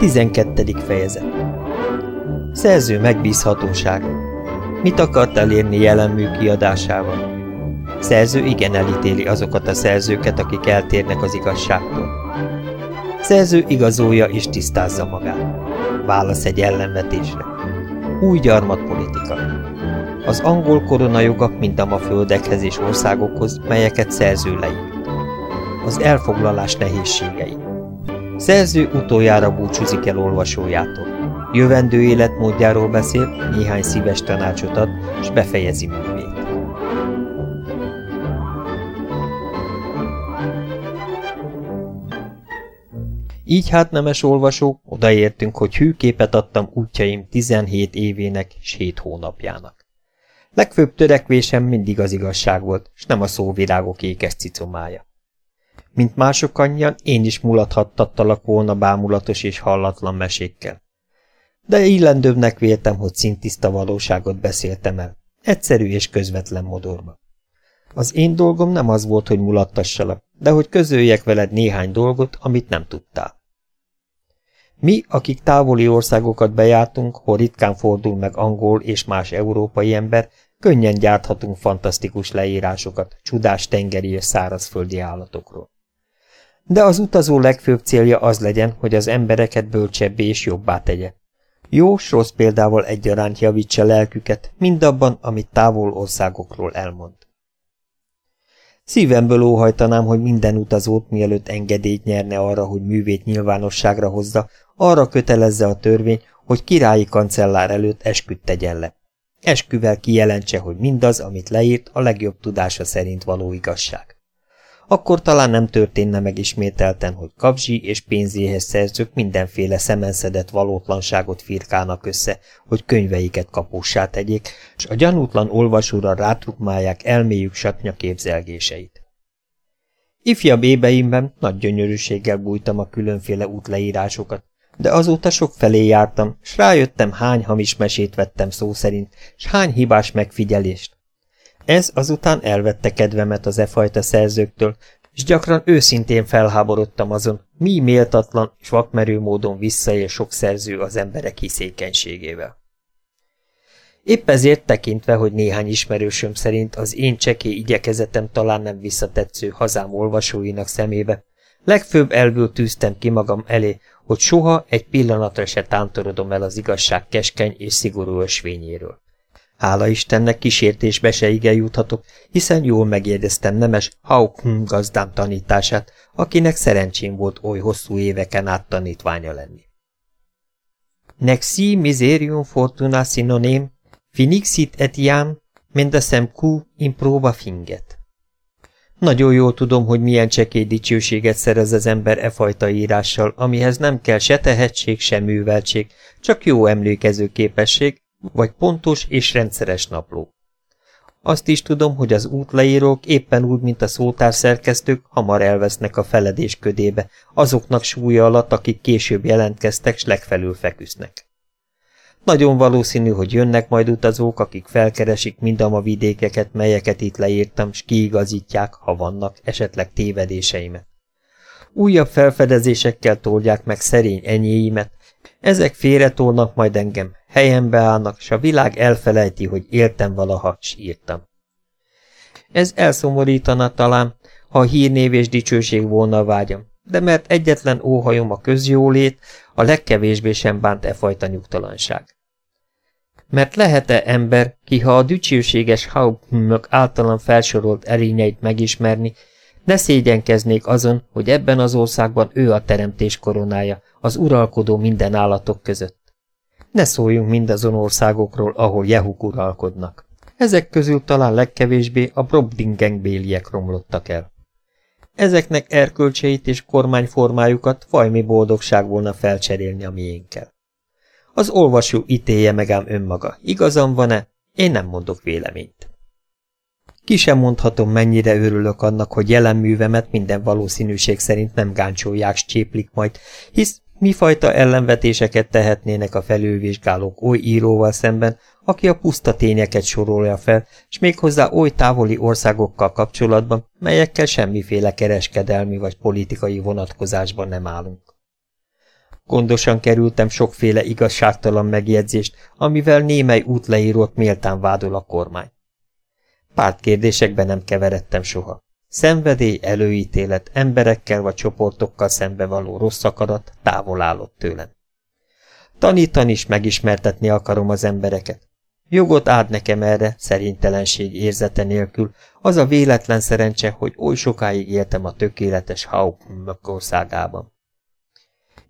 12. fejezet Szerző megbízhatóság Mit akart elérni jelenmű kiadásával? Szerző igen elítéli azokat a szerzőket, akik eltérnek az igazságtól. Szerző igazolja és tisztázza magát. Válasz egy ellenvetésre. Új gyarmatpolitika. Az angol koronajogak mindam a földekhez és országokhoz, melyeket szerző leírt. Az elfoglalás nehézségei. Szerző utoljára búcsúzik el olvasójától. Jövendő életmódjáról beszél, néhány szíves tanácsot ad, és befejezi művét. Így hát, nemes olvasó, odaértünk, hogy hűképet adtam útjaim 17 évének és 7 hónapjának. Legfőbb törekvésem mindig az igazság volt, s nem a szóvirágok ékes cicomája. Mint mások annyian, én is mulathattattalak volna bámulatos és hallatlan mesékkel. De illendőbbnek véltem, hogy szintiszta valóságot beszéltem el, egyszerű és közvetlen modorba. Az én dolgom nem az volt, hogy mulattassalak, de hogy közöljek veled néhány dolgot, amit nem tudtál. Mi, akik távoli országokat bejártunk, hol ritkán fordul meg angol és más európai ember, könnyen gyárthatunk fantasztikus leírásokat csudás tengeri és szárazföldi állatokról. De az utazó legfőbb célja az legyen, hogy az embereket bölcsebbé és jobbá tegye. Jó s rossz példával egyaránt javítsa lelküket, mindabban, amit távol országokról elmond. Szívemből óhajtanám, hogy minden utazót, mielőtt engedélyt nyerne arra, hogy művét nyilvánosságra hozza, arra kötelezze a törvény, hogy királyi kancellár előtt esküdt tegyen le. Esküvel kijelentse, hogy mindaz, amit leírt, a legjobb tudása szerint való igazság. Akkor talán nem történne meg ismételten, hogy kapzsi és pénzéhez szerzők mindenféle szemenszedett valótlanságot firkálnak össze, hogy könyveiket kapósá tegyék, és a gyanútlan olvasóra rátrukmálják elméjük satnya képzelgéseit. Ifjabb ébeimben nagy gyönyörűséggel bújtam a különféle útleírásokat, de azóta sok felé jártam, s rájöttem, hány hamis mesét vettem szó szerint, s hány hibás megfigyelést. Ez azután elvette kedvemet az e fajta szerzőktől, és gyakran őszintén felháborodtam azon, mi méltatlan és vakmerő módon visszaél sok szerző az emberek hiszékenységével. Épp ezért tekintve, hogy néhány ismerősöm szerint az én cseké igyekezetem talán nem visszatetsző hazám olvasóinak szemébe, legfőbb elből tűztem ki magam elé, hogy soha egy pillanatra se tántorodom el az igazság keskeny és szigorú ösvényéről. Hála Istennek kísértésbe se ige juthatok, hiszen jól megjegyeztem nemes Haukn gazdám tanítását, akinek szerencsém volt oly hosszú éveken át tanítványa lenni. Nexi miserium fortuna sinonym, finixit etiam, mendesem cu in proba finget. Nagyon jól tudom, hogy milyen csekély dicsőséget szerez az ember e fajta írással, amihez nem kell se tehetség, se műveltség, csak jó emlékező képesség, vagy pontos és rendszeres napló. Azt is tudom, hogy az útleírók éppen úgy, mint a szótár szerkesztők, hamar elvesznek a feledés ködébe, azoknak súlya alatt, akik később jelentkeztek, s legfelül feküsznek. Nagyon valószínű, hogy jönnek majd utazók, akik felkeresik mindam a vidékeket, melyeket itt leírtam, s kiigazítják, ha vannak, esetleg tévedéseimet. Újabb felfedezésekkel toldják meg szerény enyéimet, ezek félretolnak majd engem, helyembe állnak, s a világ elfelejti, hogy éltem valaha, s írtam. Ez elszomorítana talán, ha hírnév és dicsőség volna a vágyam, de mert egyetlen óhajom a közjólét, a legkevésbé sem bánt e fajta nyugtalanság. Mert lehet-e ember, ki ha a dicsőséges Hauptmök általam felsorolt erényeit megismerni, ne szégyenkeznék azon, hogy ebben az országban ő a teremtés koronája, az uralkodó minden állatok között. Ne szóljunk mindazon országokról, ahol jehuk uralkodnak. Ezek közül talán legkevésbé a Brobdingengbéliek romlottak el. Ezeknek erkölcseit és kormányformájukat fajmi boldogság volna felcserélni a miénkkel. Az olvasó ítélje meg ám önmaga. Igazam van-e? Én nem mondok véleményt. Ki sem mondhatom, mennyire örülök annak, hogy jelen művemet minden valószínűség szerint nem gáncsolják s cséplik majd, hisz mifajta ellenvetéseket tehetnének a felülvizsgálók oly íróval szemben, aki a puszta tényeket sorolja fel, és méghozzá oly távoli országokkal kapcsolatban, melyekkel semmiféle kereskedelmi vagy politikai vonatkozásban nem állunk. Gondosan kerültem sokféle igazságtalan megjegyzést, amivel némely útleírót méltán vádol a kormány. Pártkérdésekben nem keveredtem soha. Szenvedély, előítélet, emberekkel vagy csoportokkal szembe való rossz akarat távol állott tőlem. Tanítani is megismertetni akarom az embereket. Jogot áld nekem erre, szerintelenség érzete nélkül, az a véletlen szerencse, hogy oly sokáig éltem a tökéletes Hauptmök országában.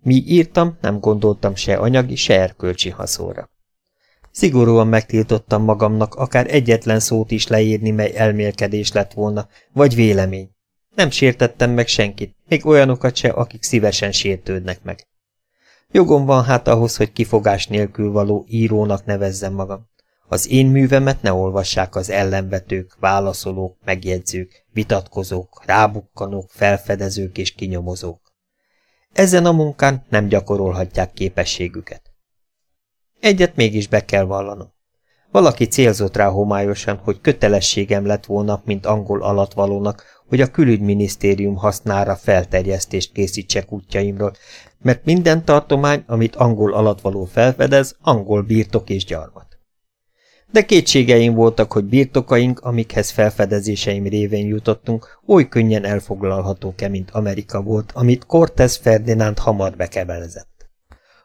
Mi írtam, nem gondoltam se anyagi, se erkölcsi haszóra. Szigorúan megtiltottam magamnak akár egyetlen szót is leírni, mely elmélkedés lett volna, vagy vélemény. Nem sértettem meg senkit, még olyanokat se, akik szívesen sértődnek meg. Jogom van hát ahhoz, hogy kifogás nélkül való írónak nevezzem magam. Az én művemet ne olvassák az ellenvetők, válaszolók, megjegyzők, vitatkozók, rábukkanók, felfedezők és kinyomozók. Ezen a munkán nem gyakorolhatják képességüket. Egyet mégis be kell vallanom. Valaki célzott rá homályosan, hogy kötelességem lett volna, mint angol alatvalónak, hogy a külügyminisztérium hasznára felterjesztést készítsek útjaimról, mert minden tartomány, amit angol alatvaló felfedez, angol birtok és gyarmat. De kétségeim voltak, hogy birtokaink, amikhez felfedezéseim révén jutottunk, oly könnyen elfoglalhatók-e, mint Amerika volt, amit Cortez Ferdinánd hamar bekebelezett.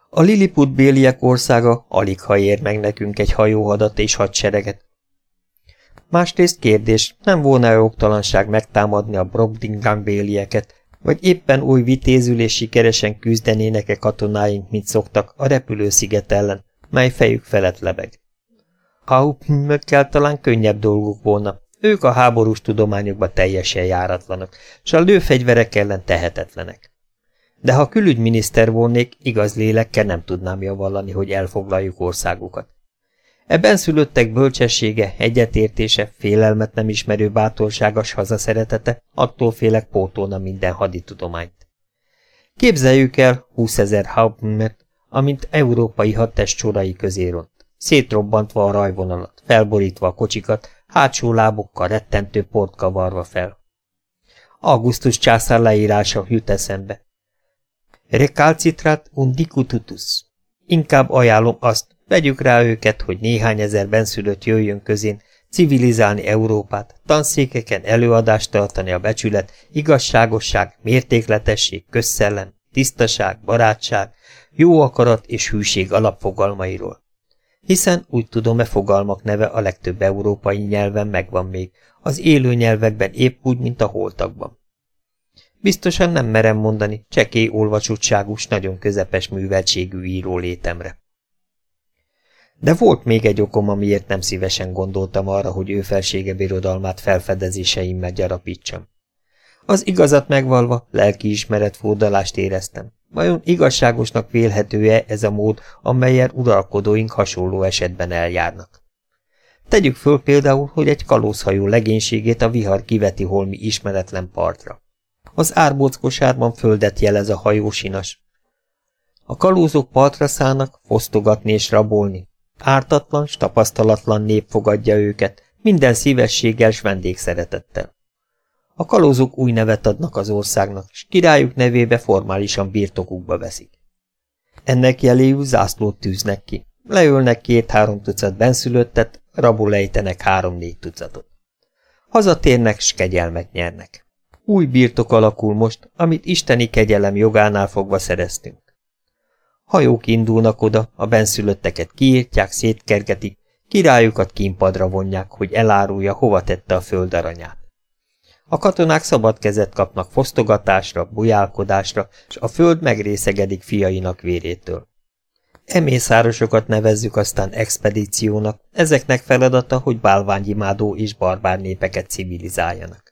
A Lilliput béliek országa alig ha ér meg nekünk egy hajóhadat és hadsereget. Másrészt kérdés, nem volna oktalanság megtámadni a Brobdingan bélieket, vagy éppen új vitézül és sikeresen küzdenének-e katonáink, mint szoktak, a repülősziget ellen, mely fejük felett lebeg. Hauptmökkel talán könnyebb dolguk volna, ők a háborús tudományokba teljesen járatlanak, s a lőfegyverek ellen tehetetlenek. De ha külügyminiszter volnék, igaz lélekkel nem tudnám javallani, hogy elfoglaljuk országukat. Ebben szülöttek bölcsessége, egyetértése, félelmet nem ismerő bátorságos hazaszeretete, attól félek pótolna minden haditudományt. Képzeljük el 20 ezer Hauptmet, amint európai hadtest sorai közé ront szétrobbantva a rajvonalat, felborítva a kocsikat, hátsó lábokkal rettentő port kavarva fel. Augustus császár leírása jut eszembe. Recalcitrat undicututus. Inkább ajánlom azt, vegyük rá őket, hogy néhány ezer benszülött jöjjön közén, civilizálni Európát, tanszékeken előadást tartani a becsület, igazságosság, mértékletesség, közszellem, tisztaság, barátság, jó akarat és hűség alapfogalmairól hiszen úgy tudom-e fogalmak neve a legtöbb európai nyelven megvan még, az élő nyelvekben épp úgy, mint a holtakban. Biztosan nem merem mondani, csekély olvasottságús, nagyon közepes műveltségű író létemre. De volt még egy okom, amiért nem szívesen gondoltam arra, hogy ő felsége birodalmát felfedezéseimmel gyarapítsam. Az igazat megvalva lelkiismeret fódalást éreztem. Vajon igazságosnak vélhető-e ez a mód, amelyen uralkodóink hasonló esetben eljárnak? Tegyük föl például, hogy egy kalózhajó legénységét a vihar kiveti holmi ismeretlen partra. Az árbóckosárban földet jelez a hajósinas. A kalózok partra szállnak, fosztogatni és rabolni. Ártatlan, s tapasztalatlan nép fogadja őket, minden szívességgel s vendégszeretettel. A kalózok új nevet adnak az országnak, s királyuk nevébe formálisan birtokukba veszik. Ennek jeléül zászlót tűznek ki. Leölnek két-három tucat benszülöttet, rabul ejtenek három-négy tucatot. Hazatérnek, s kegyelmet nyernek. Új birtok alakul most, amit isteni kegyelem jogánál fogva szereztünk. Hajók indulnak oda, a benszülötteket kiírtják, szétkergetik, királyukat kínpadra vonják, hogy elárulja, hova tette a föld aranyát. A katonák szabad kezet kapnak fosztogatásra, bujálkodásra, és a föld megrészegedik fiainak vérétől. Emészárosokat nevezzük aztán expedíciónak, ezeknek feladata, hogy bálványimádó és barbár népeket civilizáljanak.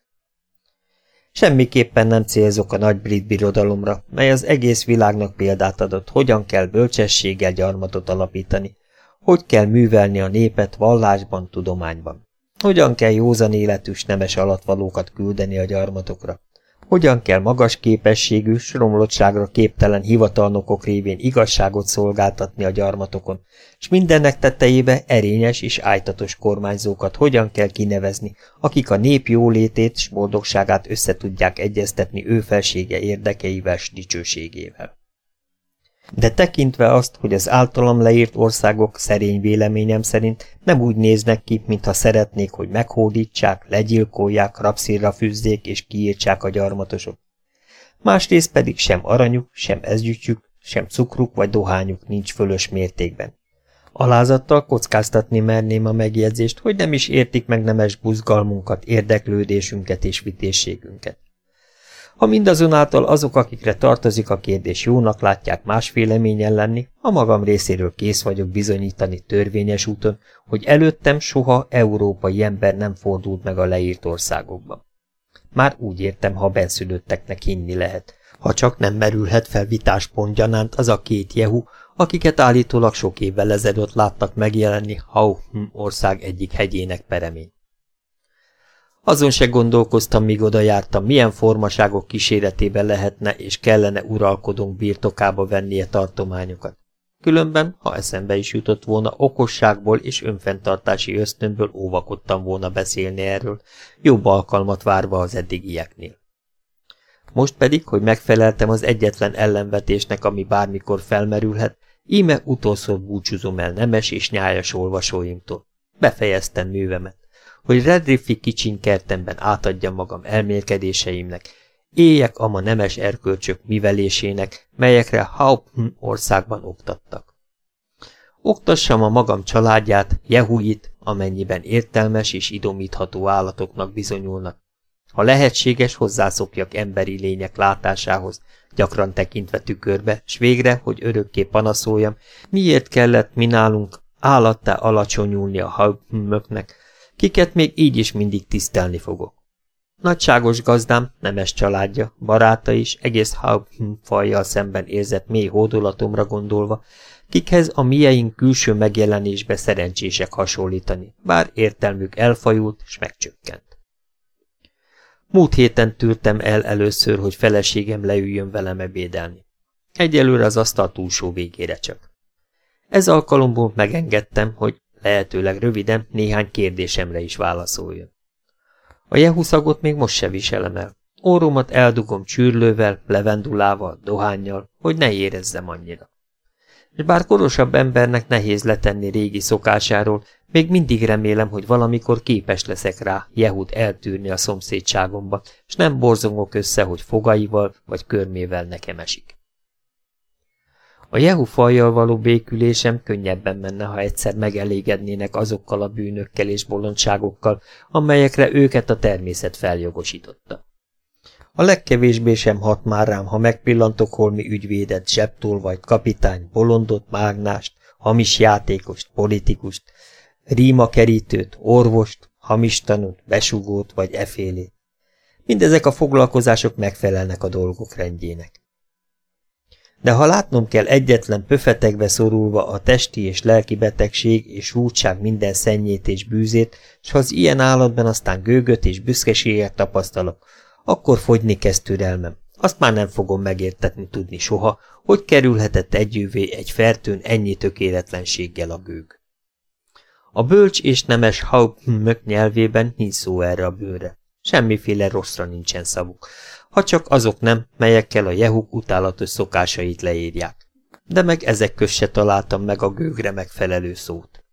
Semmiképpen nem célzok a nagy brit birodalomra, mely az egész világnak példát adott, hogyan kell bölcsességgel gyarmatot alapítani, hogy kell művelni a népet vallásban, tudományban. Hogyan kell józan életűs nemes alatvalókat küldeni a gyarmatokra? Hogyan kell magas képességű, romlottságra képtelen hivatalnokok révén igazságot szolgáltatni a gyarmatokon, és mindennek tettejébe erényes és ájtatos kormányzókat hogyan kell kinevezni, akik a nép jólétét s boldogságát összetudják egyeztetni ő felsége érdekeivel s dicsőségével. De tekintve azt, hogy az általam leírt országok szerény véleményem szerint nem úgy néznek ki, mintha szeretnék, hogy meghódítsák, legyilkolják, rabszírra fűzzék és kiírtsák a gyarmatosok. Másrészt pedig sem aranyuk, sem ezügyük, sem cukruk vagy dohányuk nincs fölös mértékben. Alázattal kockáztatni merném a megjegyzést, hogy nem is értik meg nemes buzgalmunkat, érdeklődésünket és vitészségünket. Ha mindazonáltal azok, akikre tartozik a kérdés jónak látják más véleményen lenni, a magam részéről kész vagyok bizonyítani törvényes úton, hogy előttem soha európai ember nem fordult meg a leírt országokban. Már úgy értem, ha benszülötteknek hinni lehet, ha csak nem merülhet fel vitáspont gyanánt az a két jehu, akiket állítólag sok évvel ezelőtt láttak megjelenni Hau ország egyik hegyének peremén. Azon se gondolkoztam, míg oda jártam, milyen formaságok kíséretében lehetne és kellene uralkodónk birtokába vennie tartományokat. Különben, ha eszembe is jutott volna, okosságból és önfenntartási ösztönből óvakodtam volna beszélni erről, jobb alkalmat várva az eddigieknél. Most pedig, hogy megfeleltem az egyetlen ellenvetésnek, ami bármikor felmerülhet, íme utolsó búcsúzom el nemes és nyájas olvasóimtól. Befejeztem művemet hogy Redriffi kicsiny kertemben átadjam magam elmélkedéseimnek, éljek ama nemes erkölcsök mivelésének, melyekre Hauptn országban oktattak. Oktassam a magam családját, Jehuit, amennyiben értelmes és idomítható állatoknak bizonyulnak. Ha lehetséges, hozzászokjak emberi lények látásához, gyakran tekintve tükörbe, s végre, hogy örökké panaszoljam, miért kellett mi nálunk állattá alacsonyulni a Hauptnöknek, kiket még így is mindig tisztelni fogok. Nagyságos gazdám, nemes családja, baráta is, egész Hauptfajjal szemben érzett mély hódolatomra gondolva, kikhez a mieink külső megjelenésbe szerencsések hasonlítani, bár értelmük elfajult és megcsökkent. Múlt héten tűrtem el először, hogy feleségem leüljön velem ebédelni. Egyelőre az asztal túlsó végére csak. Ez alkalomból megengedtem, hogy lehetőleg röviden néhány kérdésemre is válaszoljon. A jehuszagot még most se viselem el. Óromat eldugom csűrlővel, levendulával, dohányjal, hogy ne érezzem annyira. És bár korosabb embernek nehéz letenni régi szokásáról, még mindig remélem, hogy valamikor képes leszek rá Jehud eltűrni a szomszédságomba, és nem borzongok össze, hogy fogaival vagy körmével nekem esik. A Jehu fajjal való békülésem könnyebben menne, ha egyszer megelégednének azokkal a bűnökkel és bolondságokkal, amelyekre őket a természet feljogosította. A legkevésbé sem hat már rám, ha megpillantok holmi ügyvédet, zsebtolvajt, kapitány, bolondot, mágnást, hamis játékost, politikust, rímakerítőt, orvost, hamis tanút, besugót vagy efélét. Mindezek a foglalkozások megfelelnek a dolgok rendjének de ha látnom kell egyetlen pöfetekbe szorulva a testi és lelki betegség és rúdság minden szennyét és bűzét, s ha az ilyen állatban aztán gőgöt és büszkeséget tapasztalok, akkor fogyni kezd türelmem. Azt már nem fogom megértetni tudni soha, hogy kerülhetett együvé egy fertőn ennyi tökéletlenséggel a gőg. A bölcs és nemes Hauptmök nyelvében nincs szó erre a bőre. Semmiféle rosszra nincsen szavuk ha csak azok nem, melyekkel a jehuk utálatos szokásait leírják. De meg ezek köz találtam meg a gőgre megfelelő szót.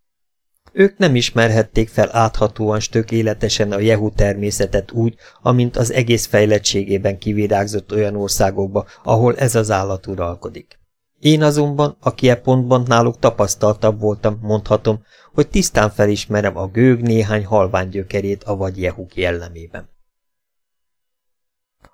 Ők nem ismerhették fel áthatóan stökéletesen a jehu természetet úgy, amint az egész fejlettségében kivirágzott olyan országokba, ahol ez az állat uralkodik. Én azonban, aki e pontban náluk tapasztaltabb voltam, mondhatom, hogy tisztán felismerem a gőg néhány halvány gyökerét a vagy jehuk jellemében.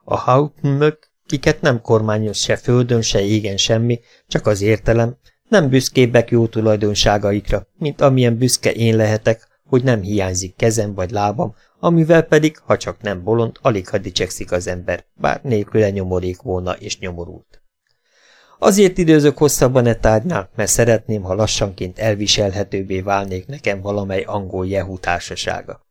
A hauptmök, kiket nem kormányoz se földön, se égen semmi, csak az értelem, nem büszkébbek jó tulajdonságaikra, mint amilyen büszke én lehetek, hogy nem hiányzik kezem vagy lábam, amivel pedig, ha csak nem bolond, alig ha dicsekszik az ember, bár nélküle nyomorék volna és nyomorult. Azért időzök hosszabban e tárgynál, mert szeretném, ha lassanként elviselhetőbbé válnék nekem valamely angol jehu társasága.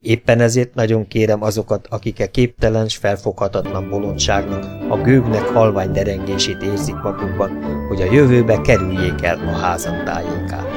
Éppen ezért nagyon kérem azokat, akik a e képtelen s felfoghatatlan bolondságnak, a gőgnek halvány derengését érzik magukban, hogy a jövőbe kerüljék el a házam tájékát.